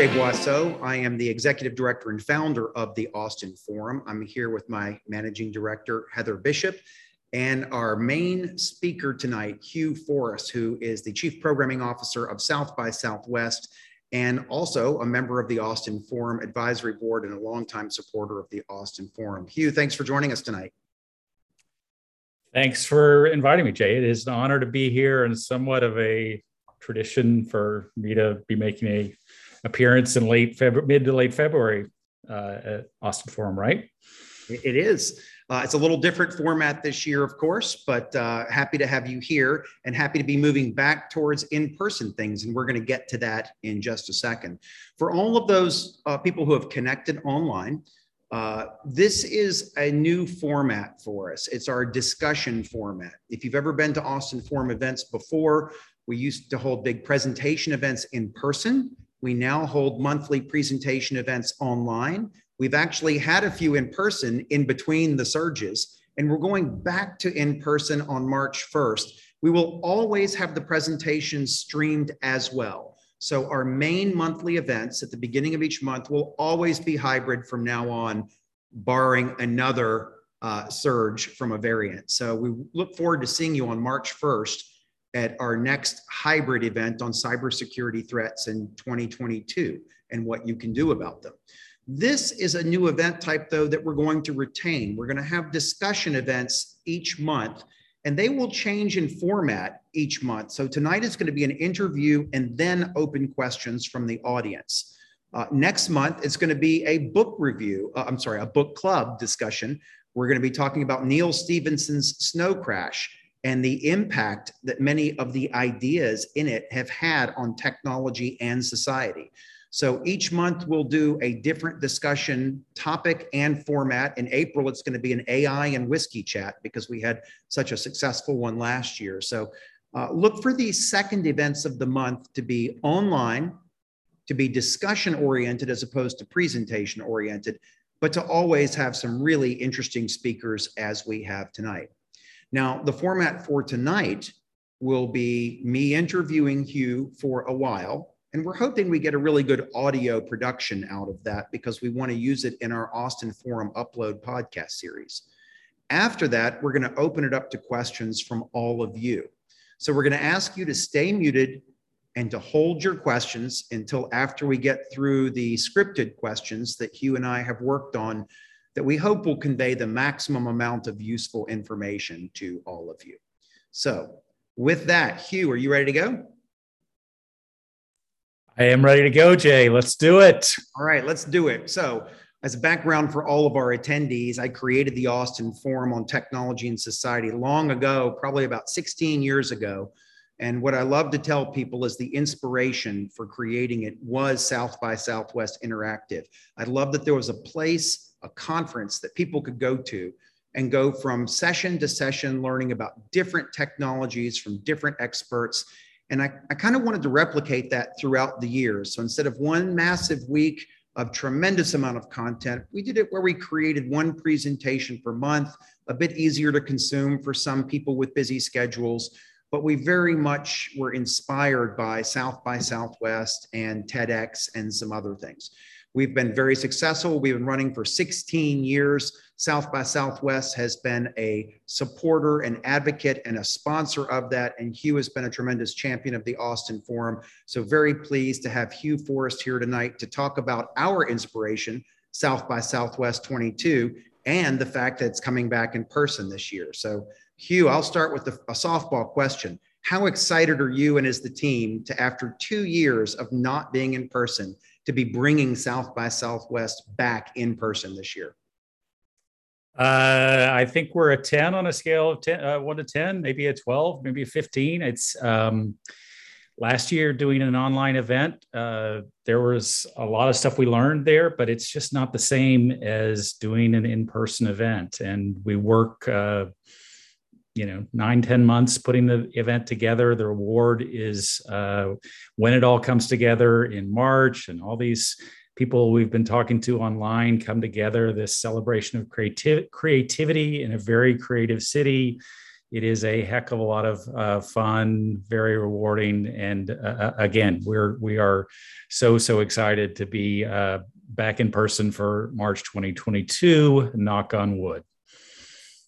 Jay Boisseau. I am the executive director and founder of the Austin Forum. I'm here with my managing director, Heather Bishop, and our main speaker tonight, Hugh Forrest, who is the chief programming officer of South by Southwest and also a member of the Austin Forum Advisory Board and a longtime supporter of the Austin Forum. Hugh, thanks for joining us tonight. Thanks for inviting me, Jay. It is an honor to be here and somewhat of a tradition for me to be making a appearance in late February, mid to late February uh, at Austin Forum, right? It is. Uh, it's a little different format this year, of course, but uh, happy to have you here and happy to be moving back towards in person things. And we're going to get to that in just a second. For all of those uh, people who have connected online, uh, this is a new format for us. It's our discussion format. If you've ever been to Austin Forum events before, we used to hold big presentation events in person. We now hold monthly presentation events online. We've actually had a few in person in between the surges, and we're going back to in person on March 1st. We will always have the presentations streamed as well. So our main monthly events at the beginning of each month will always be hybrid from now on, barring another uh, surge from a variant. So we look forward to seeing you on March 1st at our next hybrid event on cybersecurity threats in 2022 and what you can do about them. This is a new event type, though, that we're going to retain. We're going to have discussion events each month, and they will change in format each month. So tonight is going to be an interview and then open questions from the audience. Uh, next month, it's going to be a book review. Uh, I'm sorry, a book club discussion. We're going to be talking about Neal Stephenson's Snow Crash and the impact that many of the ideas in it have had on technology and society. So each month we'll do a different discussion topic and format. In April, it's going to be an AI and whiskey chat because we had such a successful one last year. So uh, look for these second events of the month to be online, to be discussion oriented as opposed to presentation oriented, but to always have some really interesting speakers as we have tonight. Now, the format for tonight will be me interviewing Hugh for a while and we're hoping we get a really good audio production out of that because we want to use it in our Austin Forum upload podcast series. After that, we're going to open it up to questions from all of you. So we're going to ask you to stay muted and to hold your questions until after we get through the scripted questions that Hugh and I have worked on that we hope will convey the maximum amount of useful information to all of you. So with that, Hugh, are you ready to go? I am ready to go, Jay. Let's do it. All right, let's do it. So, as a background for all of our attendees, I created the Austin Forum on Technology and Society long ago, probably about 16 years ago. And what I love to tell people is the inspiration for creating it was South by Southwest Interactive. I love that there was a place, a conference that people could go to and go from session to session, learning about different technologies from different experts and I, I kind of wanted to replicate that throughout the years. So instead of one massive week of tremendous amount of content, we did it where we created one presentation per month, a bit easier to consume for some people with busy schedules. But we very much were inspired by South by Southwest and TEDx and some other things. We've been very successful. We've been running for 16 years. South by Southwest has been a supporter, an advocate, and a sponsor of that. And Hugh has been a tremendous champion of the Austin Forum. So, very pleased to have Hugh Forrest here tonight to talk about our inspiration, South by Southwest 22, and the fact that it's coming back in person this year. So, Hugh, I'll start with a, a softball question. How excited are you and is the team to, after two years of not being in person, to be bringing South by Southwest back in person this year? Uh, I think we're a 10 on a scale of 10, uh, 1 to 10, maybe a 12, maybe a 15. It's um, last year doing an online event. Uh, there was a lot of stuff we learned there, but it's just not the same as doing an in person event. And we work uh, you know nine ten months putting the event together the reward is uh, when it all comes together in march and all these people we've been talking to online come together this celebration of creativ- creativity in a very creative city it is a heck of a lot of uh, fun, very rewarding, and uh, uh, again, we're we are so so excited to be uh, back in person for March 2022. Knock on wood.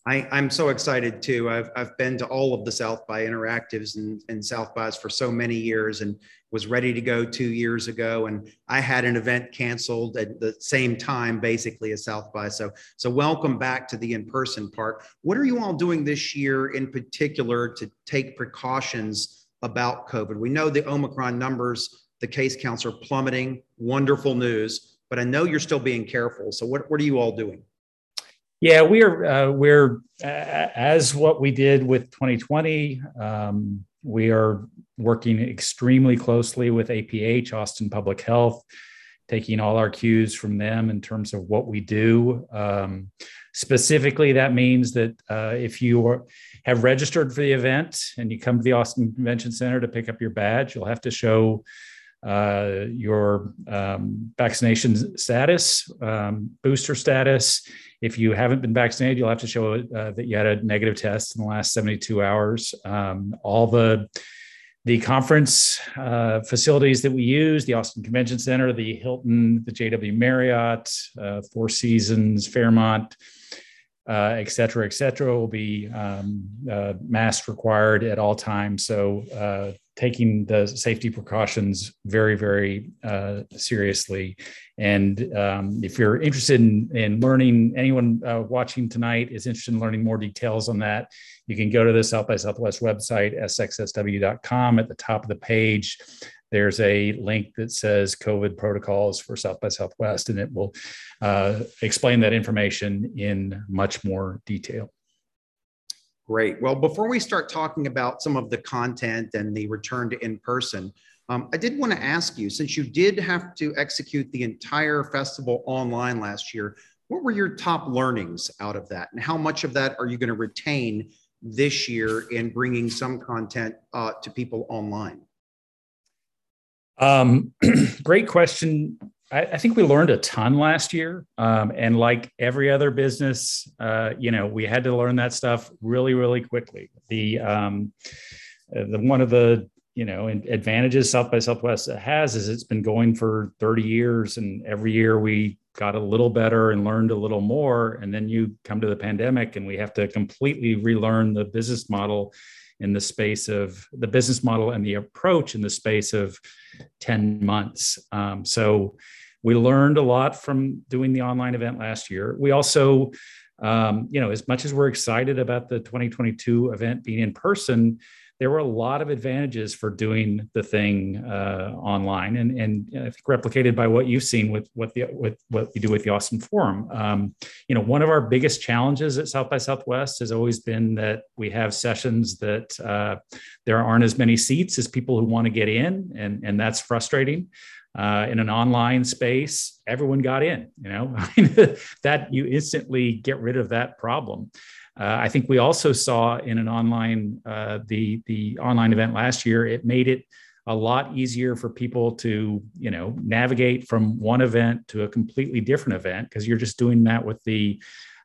I, am so excited too. I've, I've been to all of the South by Interactives and, and South bys for so many years and was ready to go two years ago. And I had an event canceled at the same time, basically, as South by. So, so welcome back to the in person part. What are you all doing this year in particular to take precautions about COVID? We know the Omicron numbers, the case counts are plummeting. Wonderful news. But I know you're still being careful. So, what, what are you all doing? Yeah, we are. Uh, we're as what we did with 2020. Um, we are working extremely closely with APH, Austin Public Health, taking all our cues from them in terms of what we do. Um, specifically, that means that uh, if you are, have registered for the event and you come to the Austin Convention Center to pick up your badge, you'll have to show uh, your um, vaccination status, um, booster status. If you haven't been vaccinated, you'll have to show uh, that you had a negative test in the last 72 hours. Um, all the the conference uh, facilities that we use the Austin Convention Center, the Hilton, the JW Marriott, uh, Four Seasons, Fairmont, uh, et cetera, et cetera, will be um, uh, mask required at all times. So, uh, taking the safety precautions very, very uh, seriously. And um, if you're interested in, in learning, anyone uh, watching tonight is interested in learning more details on that, you can go to the South by Southwest website, sxsw.com. At the top of the page, there's a link that says COVID protocols for South by Southwest, and it will uh, explain that information in much more detail. Great. Well, before we start talking about some of the content and the return to in person, um, I did want to ask you since you did have to execute the entire festival online last year, what were your top learnings out of that? And how much of that are you going to retain this year in bringing some content uh, to people online? Um, great question. I, I, think we learned a ton last year. Um, and like every other business, uh, you know, we had to learn that stuff really, really quickly. The, um, the one of the you know advantages south by southwest has is it's been going for 30 years and every year we got a little better and learned a little more and then you come to the pandemic and we have to completely relearn the business model in the space of the business model and the approach in the space of 10 months um, so we learned a lot from doing the online event last year. We also, um, you know, as much as we're excited about the 2022 event being in person, there were a lot of advantages for doing the thing uh, online, and and I think replicated by what you've seen with what the with what we do with the Austin Forum. Um, you know, one of our biggest challenges at South by Southwest has always been that we have sessions that uh, there aren't as many seats as people who want to get in, and and that's frustrating uh, in an online space, everyone got in. You know, that you instantly get rid of that problem. Uh, I think we also saw in an online uh, the the online event last year. It made it a lot easier for people to you know navigate from one event to a completely different event because you're just doing that with the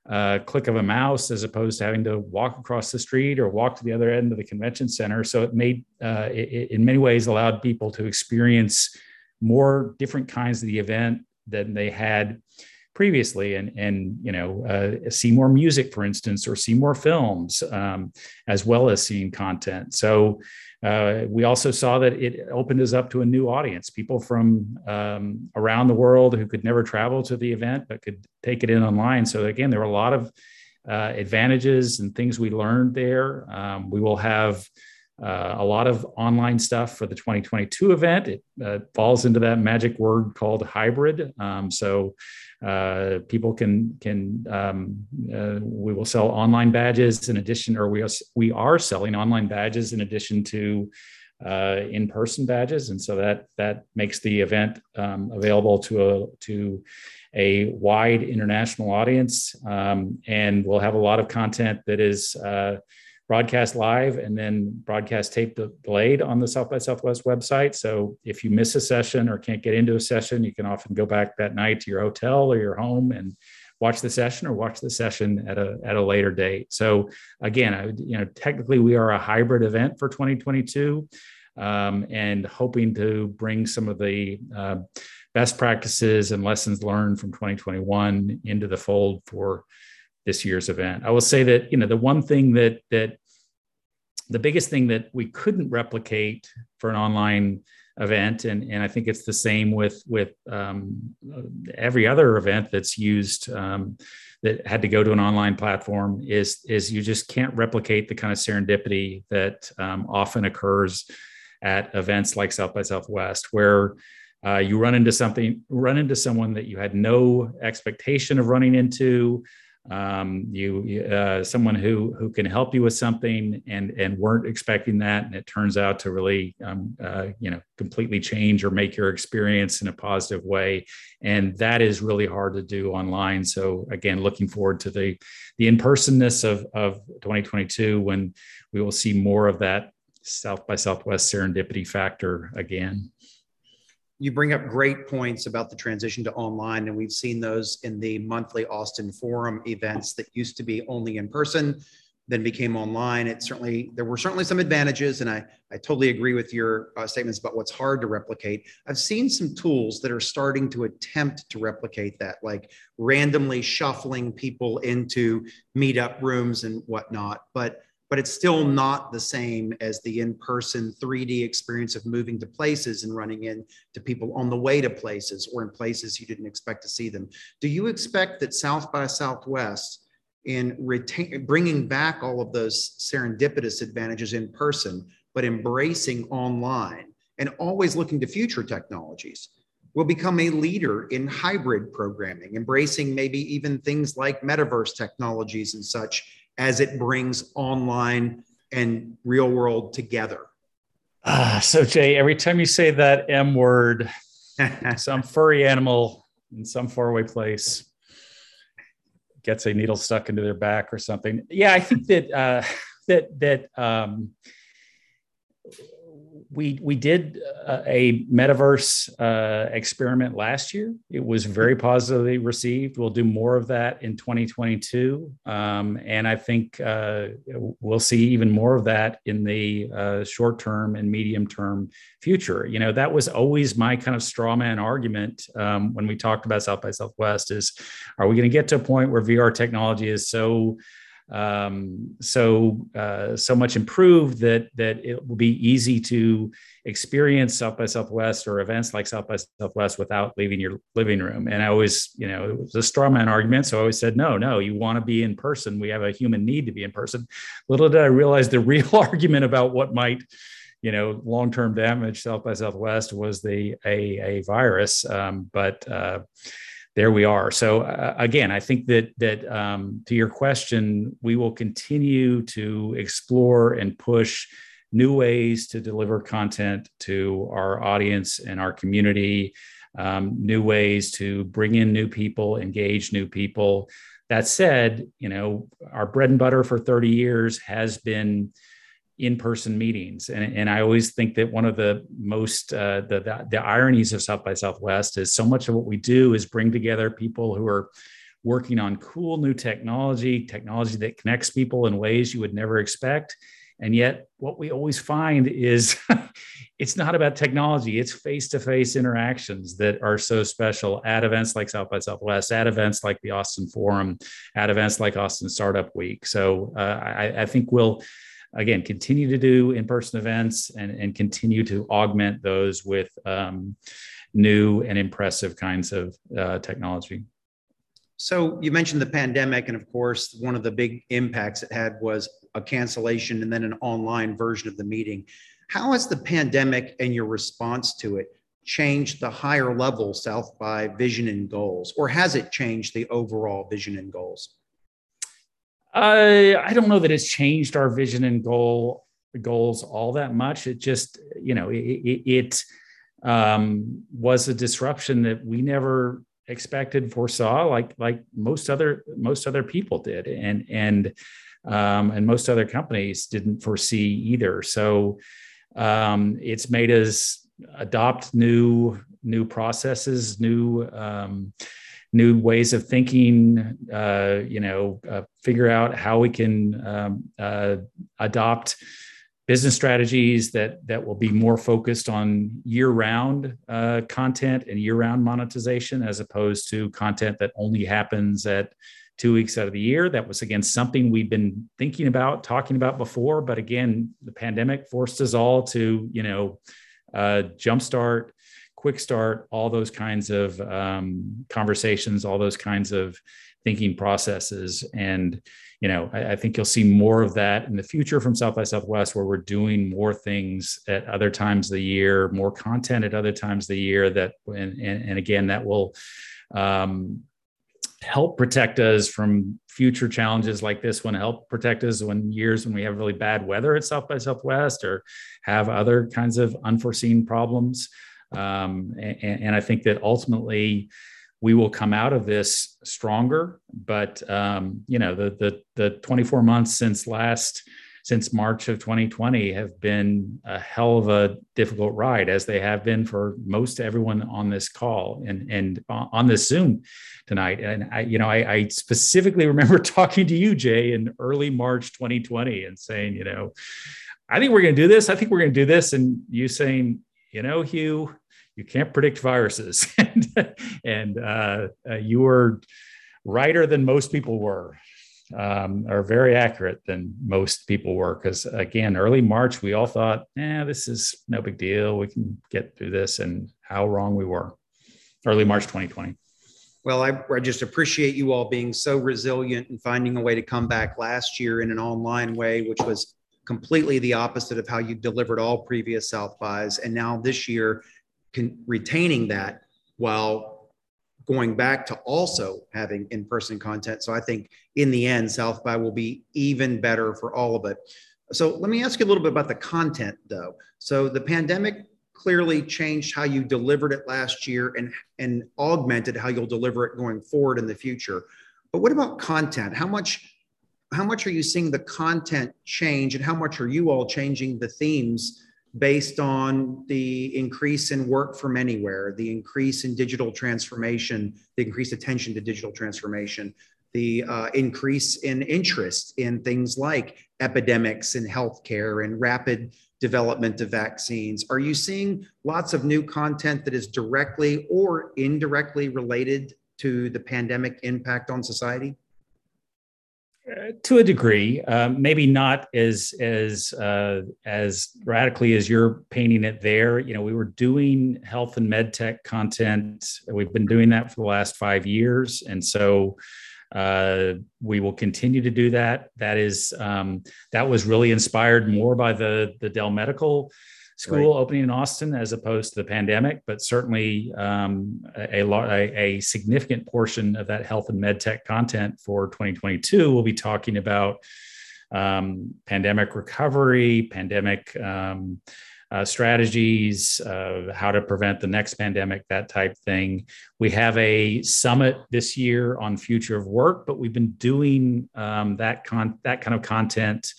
uh, click of a mouse as opposed to having to walk across the street or walk to the other end of the convention center. So it made, uh, it, in many ways, allowed people to experience more different kinds of the event than they had previously and and you know uh, see more music for instance or see more films um, as well as seeing content. So uh, we also saw that it opened us up to a new audience people from um, around the world who could never travel to the event but could take it in online. So again there were a lot of uh, advantages and things we learned there. Um, we will have uh, a lot of online stuff for the 2022 event. It uh, falls into that magic word called hybrid. Um, so uh, people can can um, uh, we will sell online badges in addition, or we are, we are selling online badges in addition to uh, in-person badges, and so that that makes the event um, available to a to a wide international audience, um, and we'll have a lot of content that is broadcast live and then broadcast tape delayed on the South by Southwest website. So if you miss a session or can't get into a session, you can often go back that night to your hotel or your home and watch the session or watch the session at a at a later date. So again, I you know technically we are a hybrid event for 2022, um, and hoping to bring some of the uh, best practices and lessons learned from 2021 into the fold for this year's event. I will say that you know the one thing that that the biggest thing that we couldn't replicate for an online event and, and i think it's the same with with um, every other event that's used um, that had to go to an online platform is is you just can't replicate the kind of serendipity that um, often occurs at events like south by southwest where uh, you run into something run into someone that you had no expectation of running into um, you uh, someone who who can help you with something and and weren't expecting that and it turns out to really um, uh, you know completely change or make your experience in a positive way. And that is really hard to do online. So again looking forward to the the in-personness of of 2022 when we will see more of that south by southwest serendipity factor again you bring up great points about the transition to online, and we've seen those in the monthly Austin Forum events that used to be only in person, then became online. It certainly there were certainly some advantages, and I I totally agree with your uh, statements about what's hard to replicate. I've seen some tools that are starting to attempt to replicate that, like randomly shuffling people into meetup rooms and whatnot, but but it's still not the same as the in-person 3D experience of moving to places and running into people on the way to places or in places you didn't expect to see them. Do you expect that South by Southwest in retain, bringing back all of those serendipitous advantages in person, but embracing online and always looking to future technologies will become a leader in hybrid programming, embracing maybe even things like metaverse technologies and such as it brings online and real world together? Uh, so, Jay, every time you say that M word, some furry animal in some faraway place gets a needle stuck into their back or something. Yeah, I think that uh, that that um, we we did uh, a metaverse uh, experiment last year. It was very positively received. We'll do more of that in 2022, um, and I think uh, we'll see even more of that in the uh, short term and medium term future. You know, that was always my kind of straw man argument um, when we talked about South by Southwest: is are we going to get to a point where VR technology is so um, so uh, so much improved that that it will be easy to experience South by Southwest or events like South by Southwest without leaving your living room. And I always, you know, it was a straw man argument. So I always said, no, no, you want to be in person. We have a human need to be in person. Little did I realize the real argument about what might you know long-term damage south by southwest was the a, a virus um, but uh, there we are. So uh, again, I think that that um, to your question, we will continue to explore and push new ways to deliver content to our audience and our community, um, new ways to bring in new people, engage new people. That said, you know, our bread and butter for 30 years has been in-person meetings. And, and i always think that one of the most uh, the, the, the ironies of south by southwest is so much of what we do is bring together people who are working on cool new technology technology that connects people in ways you would never expect. And yet what we always find is it's not about technology it's face-to-face interactions that are so special at events like south by southwest at events like the austin forum at events like austin startup week. So uh, I, I think we'll again, continue to do in-person events and, and continue to augment those with um, new and impressive kinds of uh, technology. So you mentioned the pandemic, and of course, one of the big impacts it had was a cancellation and then an online version of the meeting. How has the pandemic and your response to it changed the higher level South by vision and goals, or has it changed the overall vision and goals? Uh, I don't know that it's changed our vision and goal goals all that much. It just, you know, it, it, it um, was a disruption that we never expected, foresaw, like like most other most other people did, and and um, and most other companies didn't foresee either. So um, it's made us adopt new new processes, new um, new ways of thinking, uh, you know, uh, figure out how we can um, uh, adopt business strategies that that will be more focused on year-round uh, content and year-round monetization as opposed to content that only happens at two weeks out of the year. That was again something we've been thinking about, talking about before, but again, the pandemic forced us all to you know uh, jumpstart, quick start, all those kinds of um, conversations, all those kinds of thinking processes, and you know, I, I, think you'll see more of that in the future from South by Southwest, where we're doing more things at other times of the year, more content at other times of the year. That and and, and again, that will um, help protect us from future challenges like this one. Help protect us when years when we have really bad weather at South by Southwest or have other kinds of unforeseen problems. Um, and, and I think that ultimately we will come out of this stronger. But um, you know, the the the 24 months since last since March of 2020 have been a hell of a difficult ride, as they have been for most everyone on this call and and on this Zoom tonight. And I, you know, I, I specifically remember talking to you, Jay, in early March 2020, and saying, you know, I think we're going to do this. I think we're going to do this, and you saying, you know, Hugh, you can't predict viruses, and, and uh, uh, you were righter than most people were, um, or very accurate than most people were. Because again, early March, we all thought, "Yeah, this is no big deal. We can get through this," and how wrong we were. Early March 2020. Well, I, I, just appreciate you all being so resilient and finding a way to come back last year in an online way, which was completely the opposite of how you delivered all previous South bys. And now this year, con- retaining that while going back to also having in-person content. So I think in the end, South by will be even better for all of it. So let me ask you a little bit about the content though. So the pandemic clearly changed how you delivered it last year and, and augmented how you'll deliver it going forward in the future. But what about content? How much how much are you seeing the content change and how much are you all changing the themes based on the increase in work from anywhere, the increase in digital transformation, the increased attention to digital transformation, the uh, increase in interest in things like epidemics and healthcare and rapid development of vaccines. Are you seeing lots of new content that is directly or indirectly related to the pandemic impact on society? To a degree, um, maybe not as as uh, as radically as you're painting it there. You know, we were doing health and med tech content. We've been doing that for the last five years, and so uh, we will continue to do that. That is um, that was really inspired more by the the Dell Medical school right. opening in Austin as opposed to the pandemic, but certainly um, a, a, a, significant portion of that health and med tech content for 2022 will be talking about um, pandemic recovery, pandemic um, uh, strategies, uh, how to prevent the next pandemic, that type thing. We have a summit this year on future of work, but we've been doing um, that con- that kind of content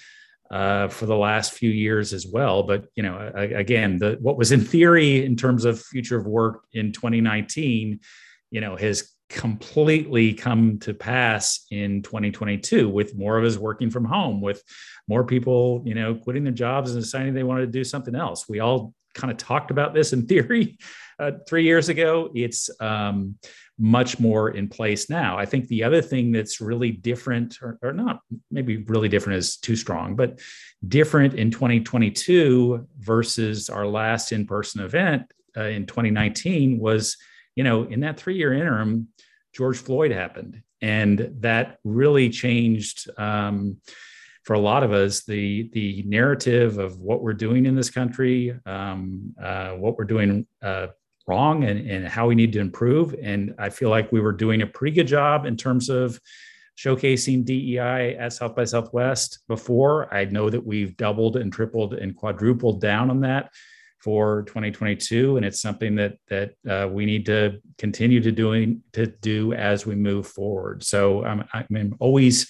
uh, for the last few years as well. But you know, again, the what was in theory in terms of future of work in 2019, you know, has completely come to pass in 2022 with more of us working from home, with more people, you know, quitting their jobs and deciding they wanted to do something else. We all kind of talked about this in theory uh, three years ago. It's um, much more in place now. I think the other thing that's really different, or, or not maybe really different is too strong, but different in 2022 versus our last in person event uh, in 2019 was, you know, in that three year interim, George Floyd happened. And that really changed. Um, for a lot of us, the the narrative of what we're doing in this country, um, uh, what we're doing uh, wrong and, and how we need to improve. And I feel like we were doing a pretty good job in terms of showcasing DEI at South by Southwest before. I know that we've doubled and tripled and quadrupled down on that for 2022, and it's something that that uh, we need to continue to doing to do as we move forward. So um, I'm always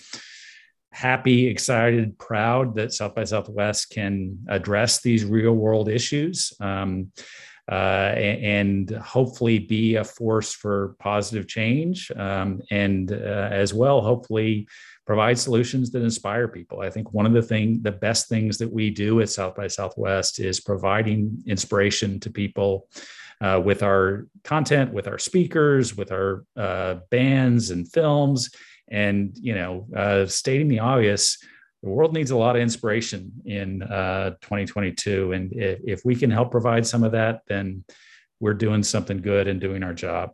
happy, excited, proud that South by Southwest can address these real world issues. Um, uh, and hopefully be a force for positive change um, and uh, as well hopefully provide solutions that inspire people i think one of the thing the best things that we do at south by southwest is providing inspiration to people uh, with our content with our speakers with our uh, bands and films and you know uh, stating the obvious the world needs a lot of inspiration in uh, 2022. And if, if we can help provide some of that, then we're doing something good and doing our job.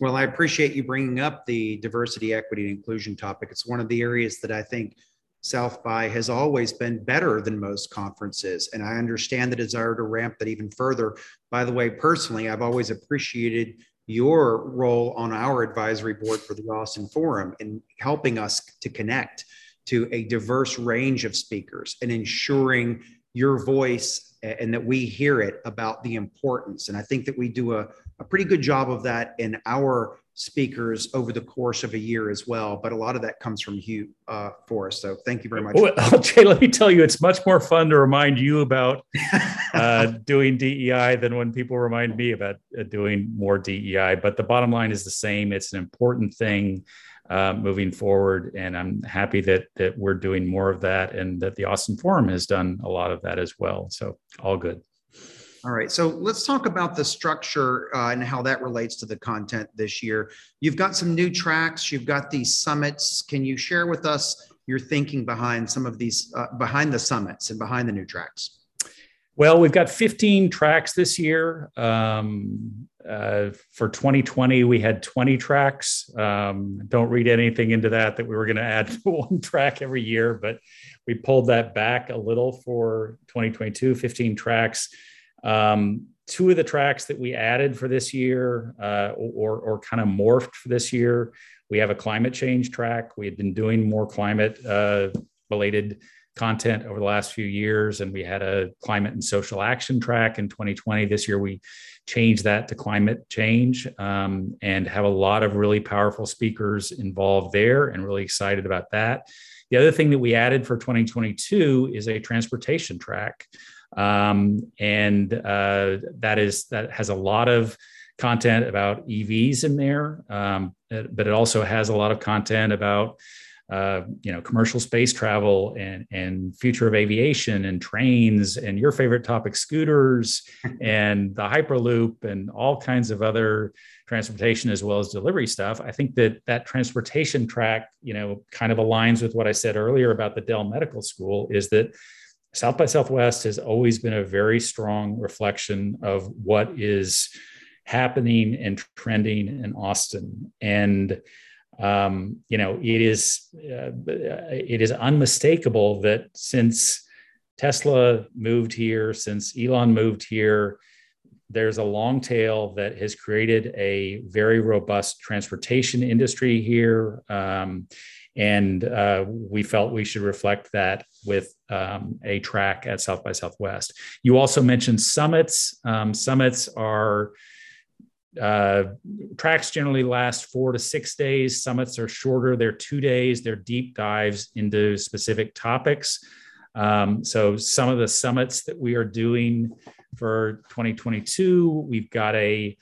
Well, I appreciate you bringing up the diversity, equity, and inclusion topic. It's one of the areas that I think South by has always been better than most conferences. And I understand the desire to ramp that even further. By the way, personally, I've always appreciated your role on our advisory board for the Austin Forum in helping us to connect to a diverse range of speakers and ensuring your voice and that we hear it about the importance. And I think that we do a, a pretty good job of that in our speakers over the course of a year as well. But a lot of that comes from Hugh uh, for us. So thank you very much. Well, Jay, let me tell you, it's much more fun to remind you about uh, doing DEI than when people remind me about uh, doing more DEI. But the bottom line is the same. It's an important thing uh, moving forward. And I'm happy that that we're doing more of that, and that the Austin Forum has done a lot of that as well. So all good. All right, so let's talk about the structure uh, and how that relates to the content this year. You've got some new tracks. You've got these summits. Can you share with us your thinking behind some of these, uh, behind the summits and behind the new tracks? Well, we've got 15 tracks this year. Um, uh, for 2020, we had 20 tracks. Um, don't read anything into that that we were going to add one track every year, but we pulled that back a little for 2022, 15 tracks. Um, two of the tracks that we added for this year uh, or, or kind of morphed for this year, we have a climate change track. We had been doing more climate uh, related content over the last few years, and we had a climate and social action track in 2020. This year, we changed that to climate change um, and have a lot of really powerful speakers involved there, and really excited about that. The other thing that we added for 2022 is a transportation track, um, and uh, that is that has a lot of content about EVs in there, um, but it also has a lot of content about uh, you know commercial space travel and and future of aviation and trains and your favorite topic scooters and the hyperloop and all kinds of other transportation as well as delivery stuff. I think that that transportation track you know kind of aligns with what i said earlier about the dell medical school is that south by southwest has always been a very strong reflection of what is happening and trending in austin and um, you know, it is uh, it is unmistakable that since Tesla moved here, since Elon moved here, there's a long tail that has created a very robust transportation industry here. Um, and uh, we felt we should reflect that with um, a track at South by Southwest. You also mentioned summits. Um, summits are uh, tracks generally last four to six days. Summits are shorter, they're two days, they're deep dives into specific topics. Um, so, some of the summits that we are doing for 2022, we've got a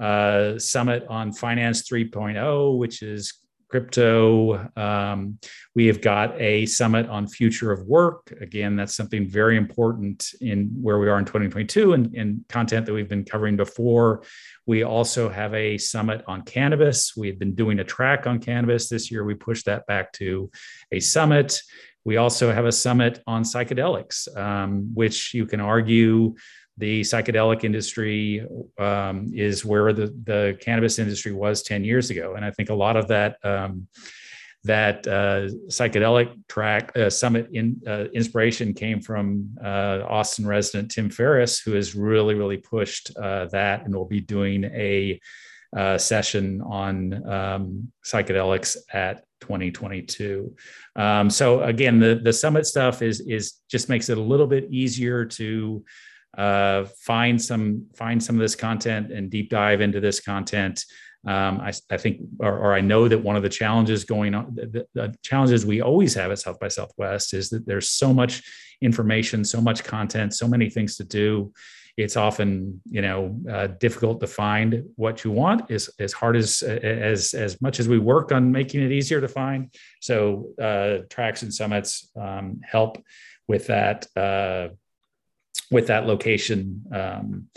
uh, summit on Finance 3.0, which is crypto. Um, we have got a summit on future of work. Again, that's something very important in where we are in 2022 and, and content that we've been covering before. We also have a summit on cannabis. We've been doing a track on cannabis this year. We pushed that back to a summit. We also have a summit on psychedelics, um, which you can argue the psychedelic industry um, is where the, the cannabis industry was 10 years ago. And I think a lot of that, um, that uh, psychedelic track uh, summit in, uh, inspiration came from uh, Austin resident Tim Ferriss, who has really, really pushed uh, that and will be doing a uh, session on um, psychedelics at 2022. Um, so again, the, the summit stuff is, is just makes it a little bit easier to uh, find some find some of this content and deep dive into this content Um, I, I, think, or, or, I know that one of the challenges going on, the, the, challenges we always have at South by Southwest is that there's so much information, so much content, so many things to do. It's often, you know, uh, difficult to find what you want. As as hard as as as much as we work on making it easier to find. So uh, tracks and summits um, help with that uh, with that location. Um,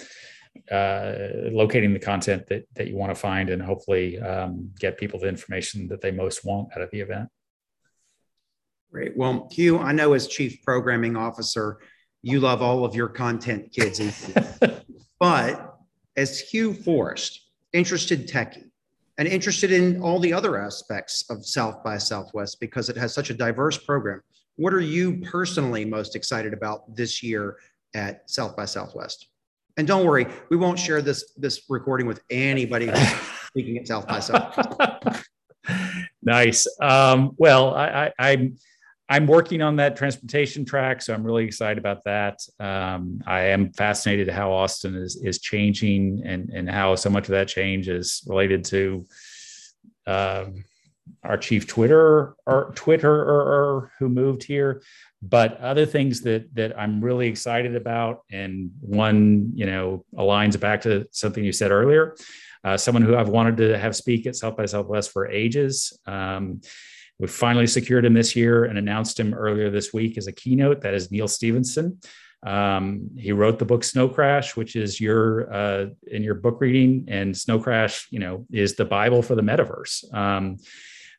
uh, locating the content that, that you want to find and hopefully um, get people the information that they most want out of the event. Great. Well, Hugh, I know as chief programming officer, you love all of your content kids. but as Hugh Forrest, interested techie, and interested in all the other aspects of South by Southwest because it has such a diverse program. What are you personally most excited about this year at South by Southwest? And don't worry, we won't share this this recording with anybody speaking at South by Southwest. nice. Um, well, I, I, I'm I'm working on that transportation track, so I'm really excited about that. Um, I am fascinated how Austin is is changing and and how so much of that change is related to um, our chief Twitter or Twitter who moved here, but other things that that I'm really excited about, and one you know aligns back to something you said earlier. Uh, someone who I've wanted to have speak at South by Southwest for ages. Um, we finally secured him this year and announced him earlier this week as a keynote. That is Neal Stephenson. Um, he wrote the book Snow Crash, which is your uh, in your book reading, and Snow Crash, you know, is the Bible for the metaverse. Um,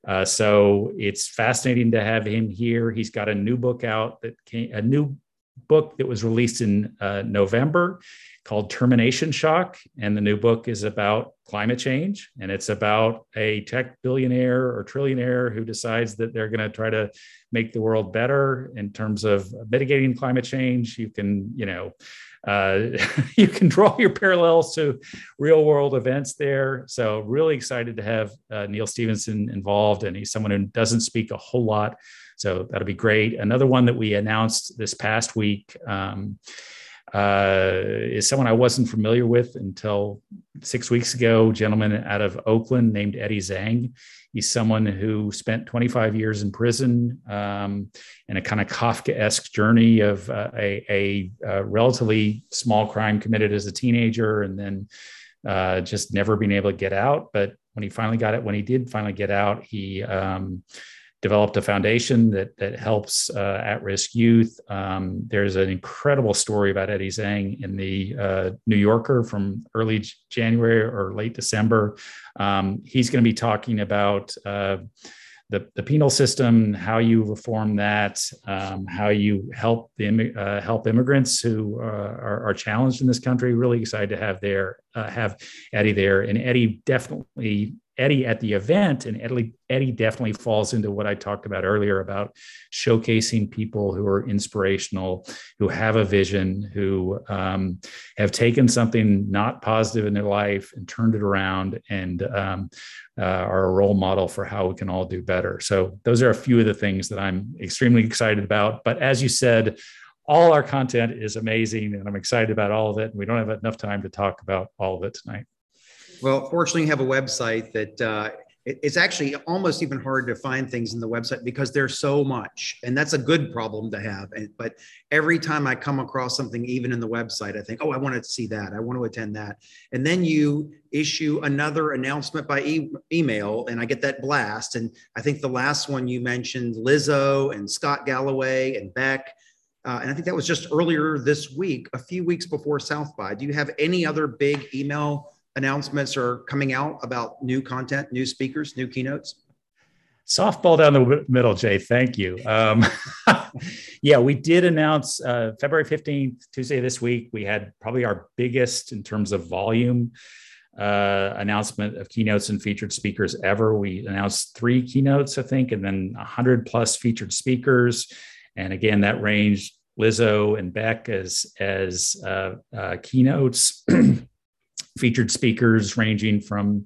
uh, so it's fascinating to have him here. He's got a new book out that came, a new book that was released in uh, November called Termination Shock. And the new book is about climate change. And it's about a tech billionaire or trillionaire who decides that they're going to try to make the world better in terms of mitigating climate change. You can, you know, uh, you can draw your parallels to real world events there. So, really excited to have uh, Neal Stephenson involved, and he's someone who doesn't speak a whole lot. So, that'll be great. Another one that we announced this past week. Um, uh, is someone I wasn't familiar with until six weeks ago. gentleman out of Oakland named Eddie Zheng. He's someone who spent 25 years in prison um, in a kind of Kafkaesque journey of uh, a, a, a, relatively small crime committed as a teenager and then uh, just never being able to get out. But when he finally got it, when he did finally get out, he um, developed a foundation that that helps uh, at-risk youth. Um, there's an incredible story about Eddie Zheng in the uh, New Yorker from early January or late December. Um, he's going to be talking about uh, the, the penal system, how you reform that, um, how you help the uh, help immigrants who uh, are, are, challenged in this country. Really excited to have there uh, have Eddie there, and Eddie definitely Eddie at the event, and Eddie, Eddie definitely falls into what I talked about earlier about showcasing people who are inspirational, who have a vision, who um, have taken something not positive in their life and turned it around and um, uh, are a role model for how we can all do better. So, those are a few of the things that I'm extremely excited about. But as you said, all our content is amazing, and I'm excited about all of it. And we don't have enough time to talk about all of it tonight. Well, fortunately, you have a website that uh, it, it's actually almost even hard to find things in the website because there's so much, and that's a good problem to have. And, but every time I come across something, even in the website, I think, oh, I want to see that, I want to attend that, and then you issue another announcement by e- email, and I get that blast. And I think the last one you mentioned, Lizzo and Scott Galloway and Beck. Uh, and I think that was just earlier this week, a few weeks before South by. Do you have any other big email announcements are coming out about new content, new speakers, new keynotes? Softball down the middle, Jay. Thank you. Um, yeah, we did announce uh, February 15th, Tuesday this week. We had probably our biggest in terms of volume uh, announcement of keynotes and featured speakers ever. We announced three keynotes, I think, and then 100 plus featured speakers. And again, that ranged Lizzo and Beck as as uh, uh keynotes. featured speakers ranging from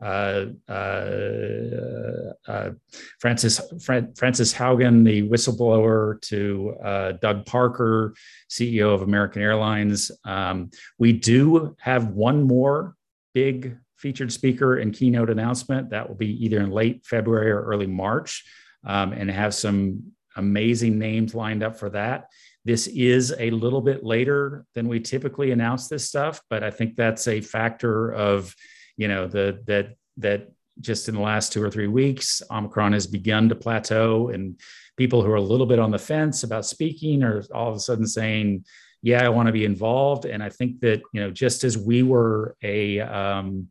uh, uh, uh, Francis Fra- Frances Haugen, the whistleblower, to uh, Doug Parker, CEO of American Airlines. Um, we do have one more big featured speaker and keynote announcement. That will be either in late February or early March, um, and have some amazing names lined up for that. This is a little bit later than we typically announce this stuff, but I think that's a factor of, you know, the that that just in the last two or three weeks, Omicron has begun to plateau, and people who are a little bit on the fence about speaking are all of a sudden saying, "Yeah, I want to be involved." And I think that you know, just as we were a um,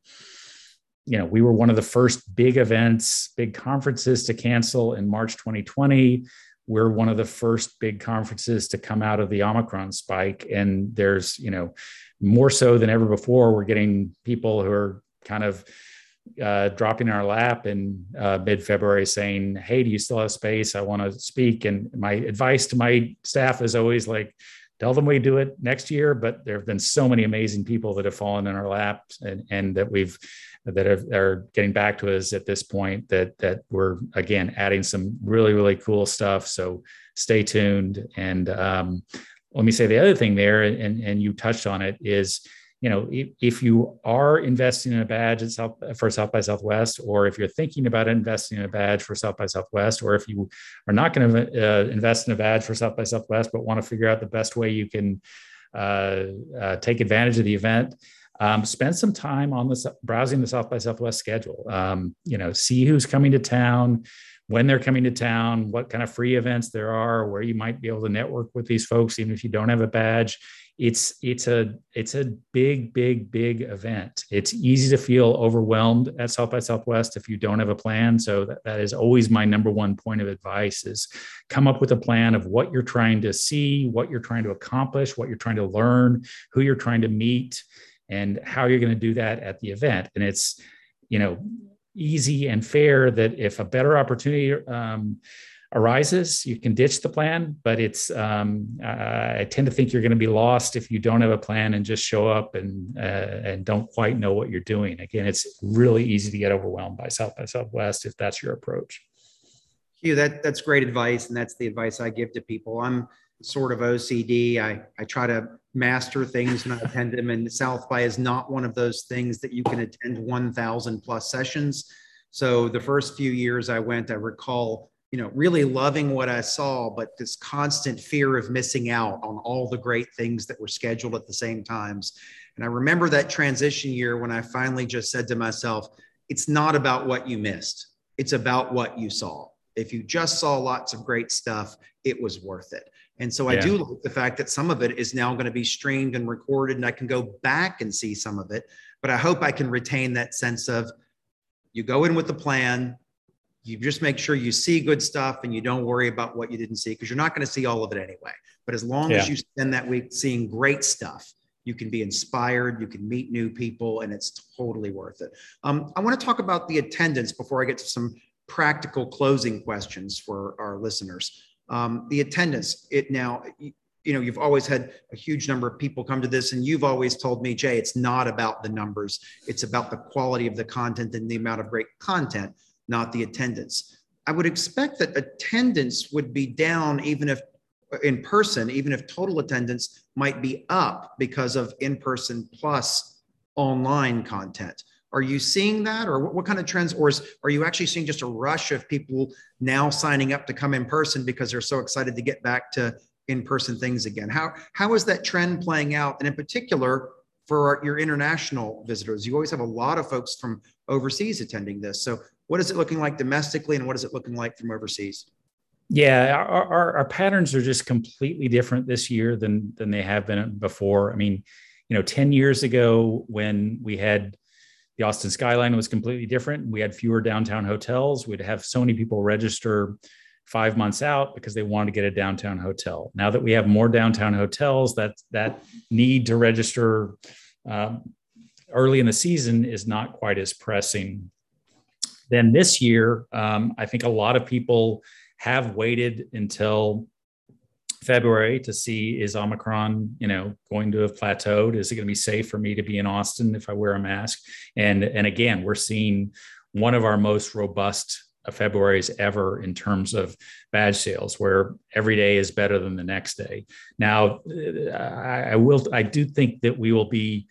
you know, we were one of the first big events, big conferences to cancel in March 2020 we're one of the first big conferences to come out of the Omicron spike. And there's, you know, more so than ever before, we're getting people who are kind of uh, dropping in our lap in uh, mid February saying, Hey, do you still have space? I want to speak. And my advice to my staff is always like, tell them we do it next year. But there have been so many amazing people that have fallen in our laps and, and that we've that are, are, getting back to us at this point that that we're again adding some really really cool stuff. So stay tuned. And um, let me say the other thing there and and you touched on it is you know if, if you are investing in a badge South, for south by southwest or if you're thinking about investing in a badge for south by southwest or if you are not going to uh, invest in a badge for south by southwest but want to figure out the best way you can uh, uh, take advantage of the event um, spend some time on the browsing the South by Southwest schedule. Um, you know, see who's coming to town, when they're coming to town, what kind of free events there are, where you might be able to network with these folks, even if you don't have a badge. It's it's a it's a big big big event. It's easy to feel overwhelmed at South by Southwest if you don't have a plan. So that, that is always my number one point of advice: is come up with a plan of what you're trying to see, what you're trying to accomplish, what you're trying to learn, who you're trying to meet and how you're going to do that at the event. And it's, you know, easy and fair that if a better opportunity um, arises, you can ditch the plan. But it's, um, I tend to think you're going to be lost if you don't have a plan and just show up and uh, and don't quite know what you're doing. Again, it's really easy to get overwhelmed by South by Southwest if that's your approach. Hugh, that that's great advice, and that's the advice I give to people. I'm sort of OCD. I, I try to master things and I attend them, and South by is not one of those things that you can attend 1,000 plus sessions. So the first few years I went, I recall, you know, really loving what I saw, but this constant fear of missing out on all the great things that were scheduled at the same times. And I remember that transition year when I finally just said to myself, it's not about what you missed. It's about what you saw. If you just saw lots of great stuff, it was worth it. And so I do like the fact that some of it is now going to be streamed and recorded, and I can go back and see some of it. But I hope I can retain that sense of you go in with the plan, you just make sure you see good stuff and you don't worry about what you didn't see because you're not going to see all of it anyway. But as long yeah. as you spend that week seeing great stuff, you can be inspired, you can meet new people, and it's totally worth it. Um, I want to talk about the attendance before I get to some practical closing questions for our listeners. Um, the attendance, it now, you know, you've always had a huge number of people come to this, and you've always told me, Jay, it's not about the numbers. It's about the quality of the content and the amount of great content, not the attendance. I would expect that attendance would be down even if in person, even if total attendance might be up because of in person plus online content. Are you seeing that, or what, what, kind of trends, or is, are you actually seeing just a rush of people now signing up to come in person because they're so excited to get back to in-person things again? How how is that trend playing out, and in particular for your international visitors? You always have a lot of folks from overseas attending this. So, what is it looking like domestically, and what is it looking like from overseas? Yeah, our, our, our patterns are just completely different this year than than they have been before. I mean, you know, ten years ago when we had the Austin skyline was completely different. We had fewer downtown hotels. We'd have so many people register five months out because they wanted to get a downtown hotel. Now that we have more downtown hotels, that that need to register um, early in the season is not quite as pressing. Then this year, um, I think a lot of people have waited until February to see is Omicron, you know, going to have plateaued? Is it going to be safe for me to be in Austin if I wear a mask? And and again, we're seeing one of our most robust Februarys ever in terms of badge sales, where every day is better than the next day. Now, I, I will, I do think that we will be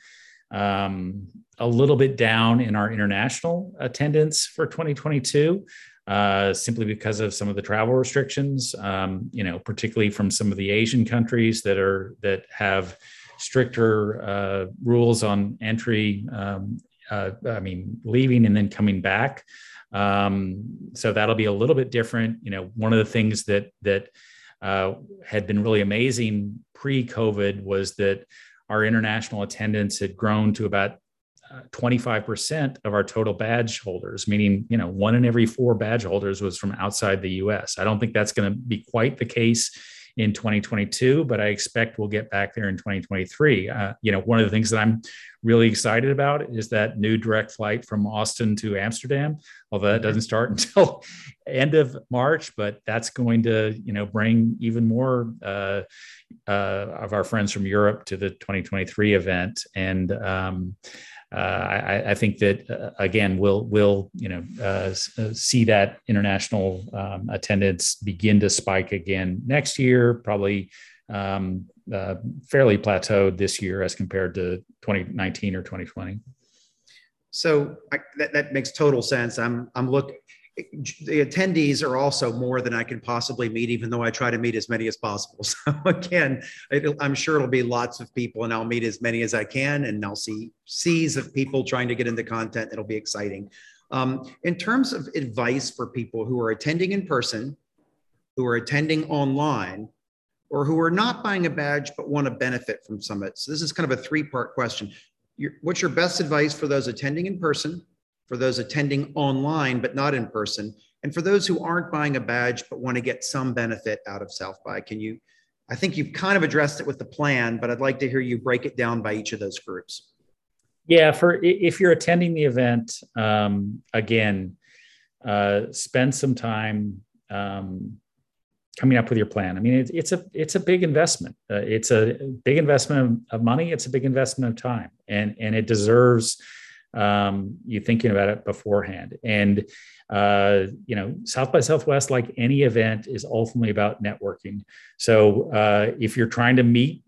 um, a little bit down in our international attendance for 2022. Uh, simply because of some of the travel restrictions, um, you know, particularly from some of the Asian countries that are that have stricter uh, rules on entry. Um, uh, I mean, leaving and then coming back. Um, so that'll be a little bit different. You know, one of the things that that uh, had been really amazing pre-COVID was that our international attendance had grown to about 25% of our total badge holders, meaning, you know, one in every four badge holders was from outside the US. I don't think that's going to be quite the case in 2022, but I expect we'll get back there in 2023. Uh, you know, one of the things that I'm really excited about is that new direct flight from Austin to Amsterdam. Although that doesn't start until end of March, but that's going to, you know, bring even more uh, uh, of our friends from Europe to the 2023 event. And um, uh, I, I, think that uh, again we'll we'll you know uh, uh, see that international um, attendance begin to spike again next year, probably um, uh, fairly plateaued this year as compared to 2019 or 2020. So I, that, that makes total sense. I'm I'm looking the attendees are also more than I can possibly meet, even though I try to meet as many as possible. So again, I'm sure it'll be lots of people, and I'll meet as many as I can, and I'll see seas of people trying to get into content. It'll be exciting. Um, in terms of advice for people who are attending in person, who are attending online, or who are not buying a badge but want to benefit from Summit. So this is kind of a three-part question. Your, what's your best advice for those attending in person? For those attending online but not in person, and for those who aren't buying a badge but want to get some benefit out of South by. Can you? I think you've kind of addressed it with the plan, but I'd like to hear you break it down by each of those groups. Yeah, for if you're attending the event, um, again, uh, spend some time um, coming up with your plan. I mean, it, it's a it's a big investment. Uh, it's a big investment of money. It's a big investment of time, and and it deserves um, you thinking about it beforehand. And uh, you know, South by Southwest, like any event, is ultimately about networking. So uh, if you're trying to meet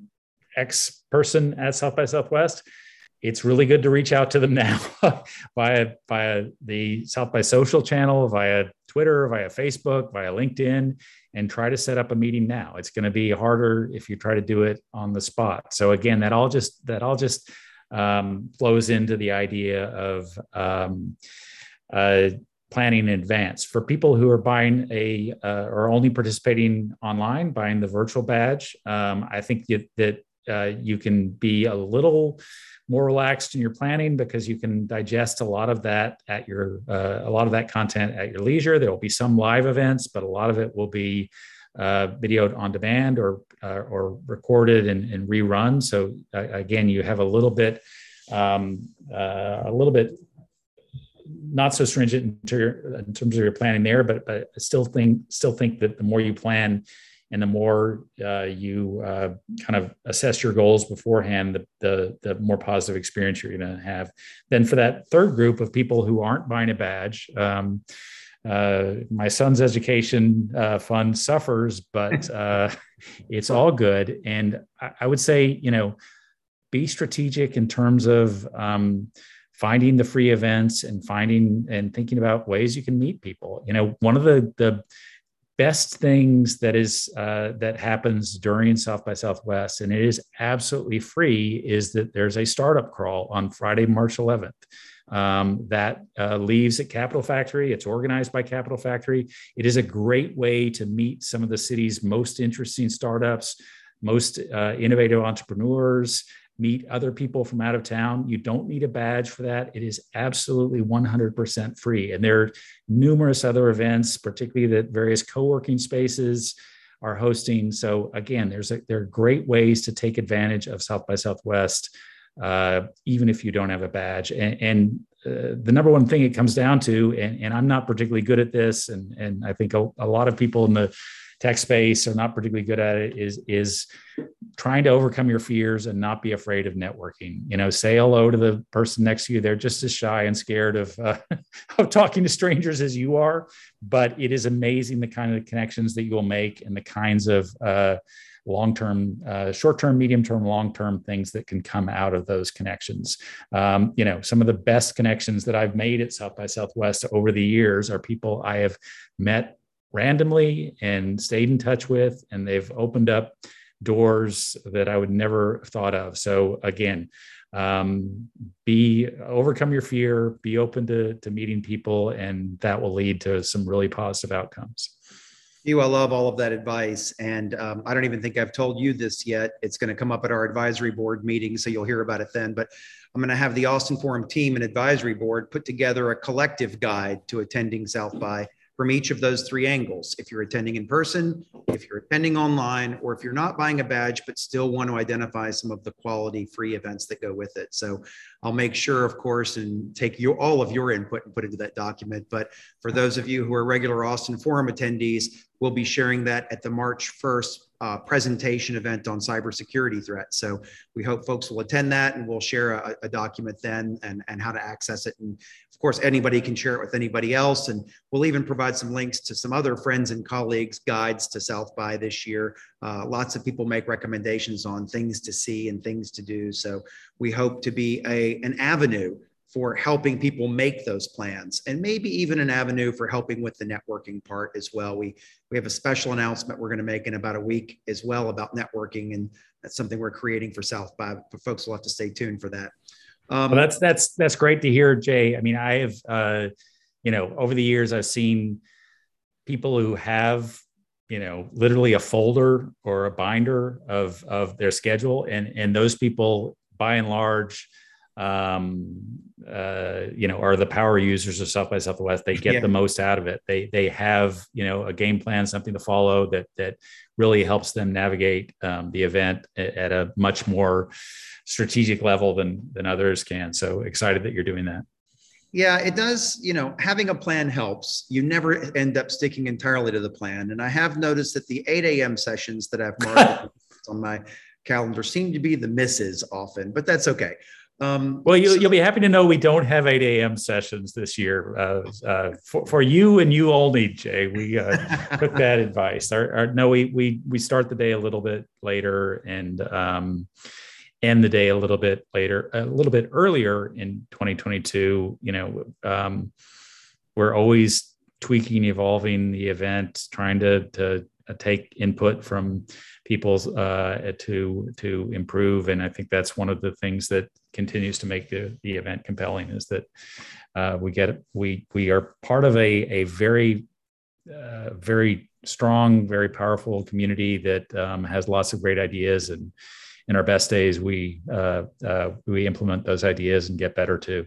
X person at South by Southwest, it's really good to reach out to them now via via the South by Social channel, via Twitter, via Facebook, via LinkedIn, and try to set up a meeting now. It's going to be harder if you try to do it on the spot. So again, that all just that all just um, flows into the idea of um, uh, planning in advance. For people who are buying a uh, or only participating online, buying the virtual badge, um, I think that, that uh, you can be a little more relaxed in your planning because you can digest a lot of that at your uh, a lot of that content at your leisure. There will be some live events, but a lot of it will be uh, videoed on demand or uh, or recorded and, and rerun. So uh, again, you have a little bit um, uh, a little bit not so stringent in, ter- in, terms of your planning there, but but still think still think that the more you plan and the more uh, you uh, kind of assess your goals beforehand, the, the, the more positive experience you're going to have. Then for that third group of people who aren't buying a badge, um, uh, my son's education uh, fund suffers, but uh, it's all good. And I, I, would say, you know, be strategic in terms of um, finding the free events and finding and thinking about ways you can meet people. You know, one of the the best things that is uh, that happens during South by Southwest, and it is absolutely free, is that there's a startup crawl on Friday, March 11th um, that uh, leaves at Capital Factory. It's organized by Capital Factory. It is a great way to meet some of the city's most interesting startups, most uh, innovative entrepreneurs, meet other people from out of town. You don't need a badge for that. It is absolutely 100% free. And there are numerous other events, particularly that various co working spaces are hosting. So again, there's a, there are great ways to take advantage of South by Southwest uh, even if you don't have a badge. And, and uh, the number one thing it comes down to, and, and, I'm not particularly good at this, and, and I think a, a, lot of people in the tech space are not particularly good at it, is, is trying to overcome your fears and not be afraid of networking. You know, say hello to the person next to you. They're just as shy and scared of, uh, of talking to strangers as you are, but it is amazing the kind of connections that you will make and the kinds of uh, long term, uh, short term, medium term, long term things that can come out of those connections. Um, you know, some of the best connections that I've made at South by Southwest over the years are people I have met randomly and stayed in touch with, and they've opened up doors that I would never have thought of. So again, um, be overcome your fear, be open to, to meeting people, and that will lead to some really positive outcomes. You, I love all of that advice. And um, I don't even think I've told you this yet. It's going to come up at our advisory board meeting, so you'll hear about it then. But I'm going to have the Austin Forum team and advisory board put together a collective guide to attending South by from each of those three angles. If you're attending in person, if you're attending online, or if you're not buying a badge, but still want to identify some of the quality free events that go with it. So I'll make sure, of course, and take you all of your input and put into that document. But for those of you who are regular Austin Forum attendees, we'll be sharing that at the March 1st uh, presentation event on cybersecurity threats. So we hope folks will attend that and we'll share a, a, document then and, and how to access it. And of course, anybody can share it with anybody else. And we'll even provide some links to some other friends and colleagues guides to South by this year. Uh, lots of people make recommendations on things to see and things to do. So we hope to be a, an avenue for helping people make those plans and maybe even an avenue for helping with the networking part as well. We we have a special announcement we're going to make in about a week as well about networking and that's something we're creating for South by. Folks will have to stay tuned for that. Um, well, that's that's that's great to hear, Jay. I mean, I have uh, you know over the years I've seen people who have you know literally a folder or a binder of of their schedule and and those people by and large um, uh, you know, are the power users of South by Southwest. They get yeah. the most out of it. They they have you know a game plan, something to follow that that really helps them navigate um, the event at a much more strategic level than than others can. So excited that you're doing that. Yeah, it does. You know, having a plan helps. You never end up sticking entirely to the plan. And I have noticed that the 8 a.m. sessions that I've marked on my calendar seem to be the misses often, but that's okay. Um, well, you, will be happy to know we don't have 8 a.m. sessions this year uh, uh, for, for you and you only, Jay. We uh, took that advice. Our, our, no, we, we, we start the day a little bit later and um, end the day a little bit later, a little bit earlier in 2022. You know, um, we're always tweaking, evolving the event, trying to, to take input from people's uh, to to improve. And I think that's one of the things that continues to make the, the event compelling is that uh, we get we we are part of a a very uh, very strong, very powerful community that um, has lots of great ideas and in our best days we uh, uh, we implement those ideas and get better too.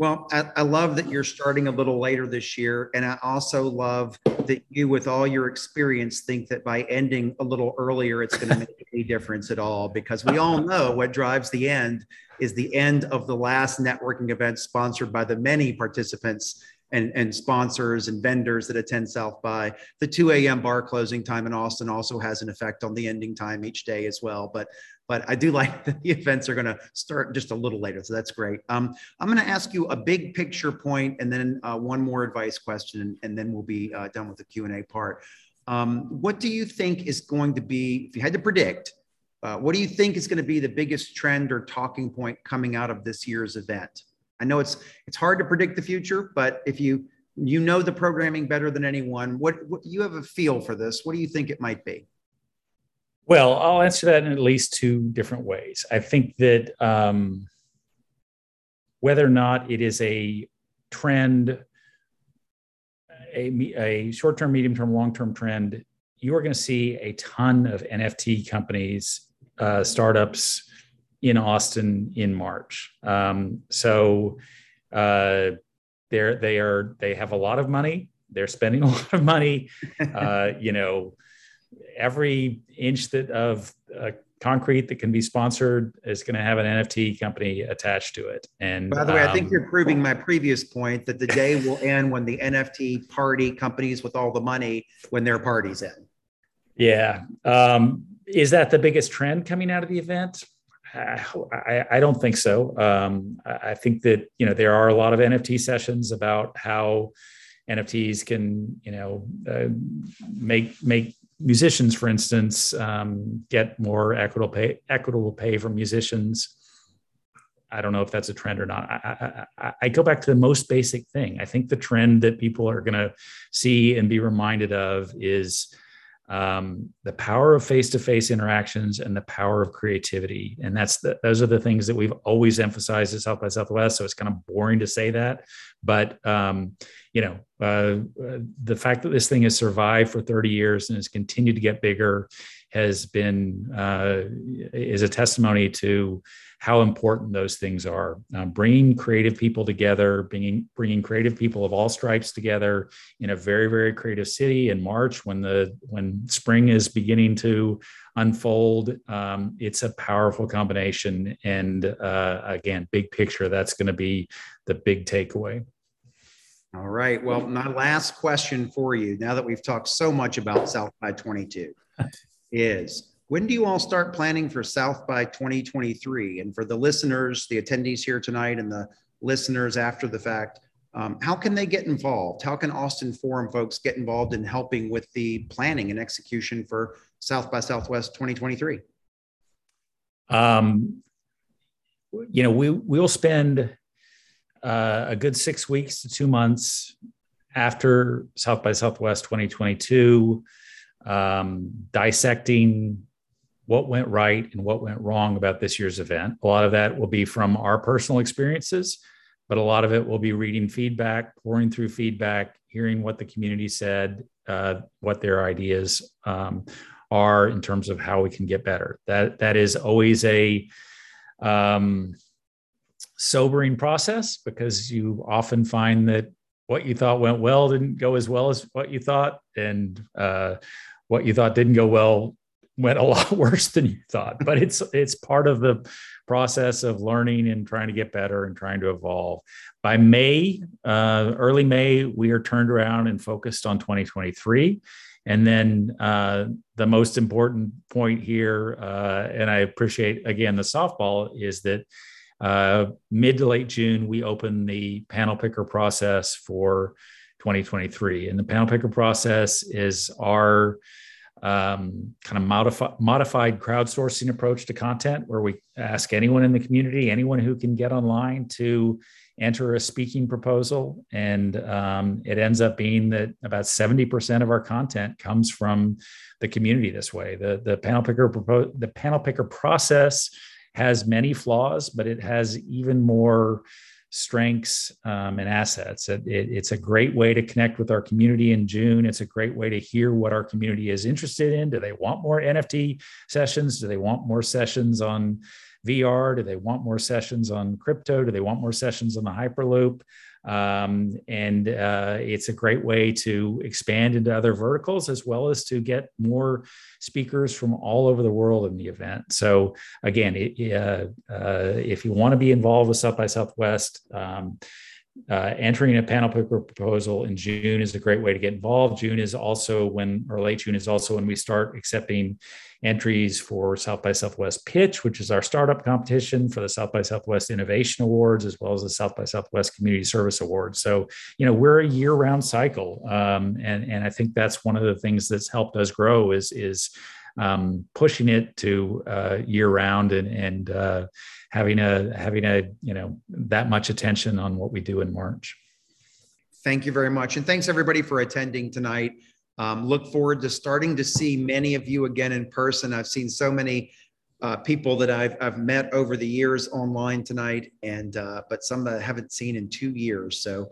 Well, I, I, love that you're starting a little later this year. And I also love that you, with all your experience, think that by ending a little earlier, it's going to make any difference at all. Because we all know what drives the end is the end of the last networking event sponsored by the many participants and, and sponsors and vendors that attend South by. The 2 a.m. bar closing time in Austin also has an effect on the ending time each day as well. But but I do like that the events are going to start just a little later, so that's great. Um, I'm going to ask you a big picture point and then uh, one more advice question, and then we'll be uh, done with the Q and A part. Um, what do you think is going to be, if you had to predict, uh, what do you think is going to be the biggest trend or talking point coming out of this year's event? I know it's it's hard to predict the future, but if you you know the programming better than anyone, what, what you have a feel for this? What do you think it might be? Well, I'll answer that in at least two different ways. I think that um, whether or not it is a trend, a, a short term, medium term, long term trend, you are going to see a ton of NFT companies, uh, startups, in Austin in March. Um, so uh, they're they are they have a lot of money. They're spending a lot of money. Uh, you know, every inch that of uh, concrete that can be sponsored is going to have an NFT company attached to it. And by the way, um, I think um, you're proving my previous point that the day will end when the NFT party companies with all the money when their party's in. Yeah. Um, is that the biggest trend coming out of the event? I, I, don't think so. Um, I think that you know there are a lot of NFT sessions about how NFTs can you know uh, make make musicians, for instance, um, get more equitable pay, equitable pay for musicians. I don't know if that's a trend or not. I, I, I, go back to the most basic thing. I think the trend that people are going to see and be reminded of is um, the power of face-to-face interactions and the power of creativity and that's the, those are the things that we've always emphasized at south by southwest so it's kind of boring to say that but um, you know uh, the fact that this thing has survived for 30 years and has continued to get bigger has been uh, is a testimony to how important those things are. Um, bringing creative people together, bringing bringing creative people of all stripes together in a very very creative city in March when the when spring is beginning to unfold. Um, it's a powerful combination, and uh, again, big picture. That's going to be the big takeaway. All right. Well, my last question for you, now that we've talked so much about South by 22, is when do you all start planning for South by 2023? And for the listeners, the attendees here tonight, and the listeners after the fact, um, how can they get involved? How can Austin Forum folks get involved in helping with the planning and execution for South by Southwest 2023? Um, you know, we we'll spend uh, a good six weeks to two months after South by Southwest 2022, um, dissecting what went right and what went wrong about this year's event. A lot of that will be from our personal experiences, but a lot of it will be reading feedback, pouring through feedback, hearing what the community said, uh, what their ideas um, are in terms of how we can get better. That that is always a um, sobering process because you often find that what you thought went well didn't go as well as what you thought, and uh, what you thought didn't go well went a lot worse than you thought. But it's it's part of the process of learning and trying to get better and trying to evolve. By may uh, early may we are turned around and focused on 2023 and then uh, the most important point here uh, and i appreciate again the softball is that uh, mid to late june we open the panel picker process for 2023 and the panel picker process is our um, kind of modifi- modified crowdsourcing approach to content where we ask anyone in the community, anyone who can get online to enter a speaking proposal. And um, it ends up being that about 70% of our content comes from the community this way. The, the panel picker propo- the panel picker process has many flaws, but it has even more strengths um, and assets. It, it, it's a great way to connect with our community in June. It's a great way to hear what our community is interested in. Do they want more NFT sessions? Do they want more sessions on VR? Do they want more sessions on crypto? Do they want more sessions on the Hyperloop? Um, and uh, it's a great way to expand into other verticals as well as to get more speakers from all over the world in the event. So again, it, uh, uh, if you want to be involved with South by Southwest, um, uh, entering a panel picker proposal in June is a great way to get involved. June is also when, or late June is also when we start accepting entries for South by Southwest Pitch, which is our startup competition for the South by Southwest Innovation Awards, as well as the South by Southwest Community Service Awards. So, you know, we're a year-round cycle, um, and and I think that's one of the things that's helped us grow is is um, pushing it to uh, year-round and and uh, having a having a you know that much attention on what we do in March. Thank you very much, and thanks everybody for attending tonight. Um, look forward to starting to see many of you again in person. I've seen so many uh, people that I've, I've met over the years online tonight, and uh, but some that I haven't seen in two years. So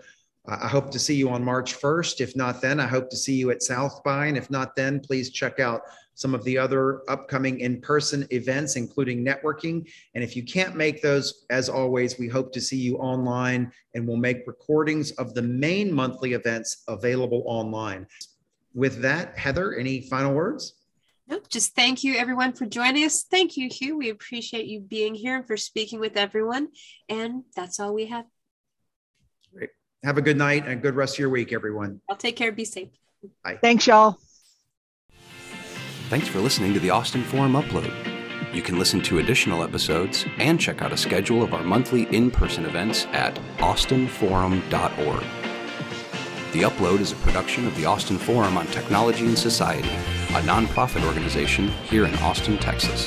I hope to see you on March 1st. If not then, I hope to see you at South by. And if not then, please check out some of the other upcoming in-person events, including networking. And if you can't make those, as always, we hope to see you online and we'll make recordings of the main monthly events available online with that, Heather, any final words? Nope, just thank you everyone for joining us. Thank you, Hugh. We appreciate you being here and for speaking with everyone. And that's all we have. Great. Have a good night and a good rest of your week, everyone. I'll take care. Be safe. Bye. Thanks, y'all. Thanks for listening to the Austin Forum Upload. You can listen to additional episodes and check out a schedule of our monthly in person events at austinforum.org. The Upload is a production of the Austin Forum on Technology and Society, a nonprofit organization here in Austin, Texas.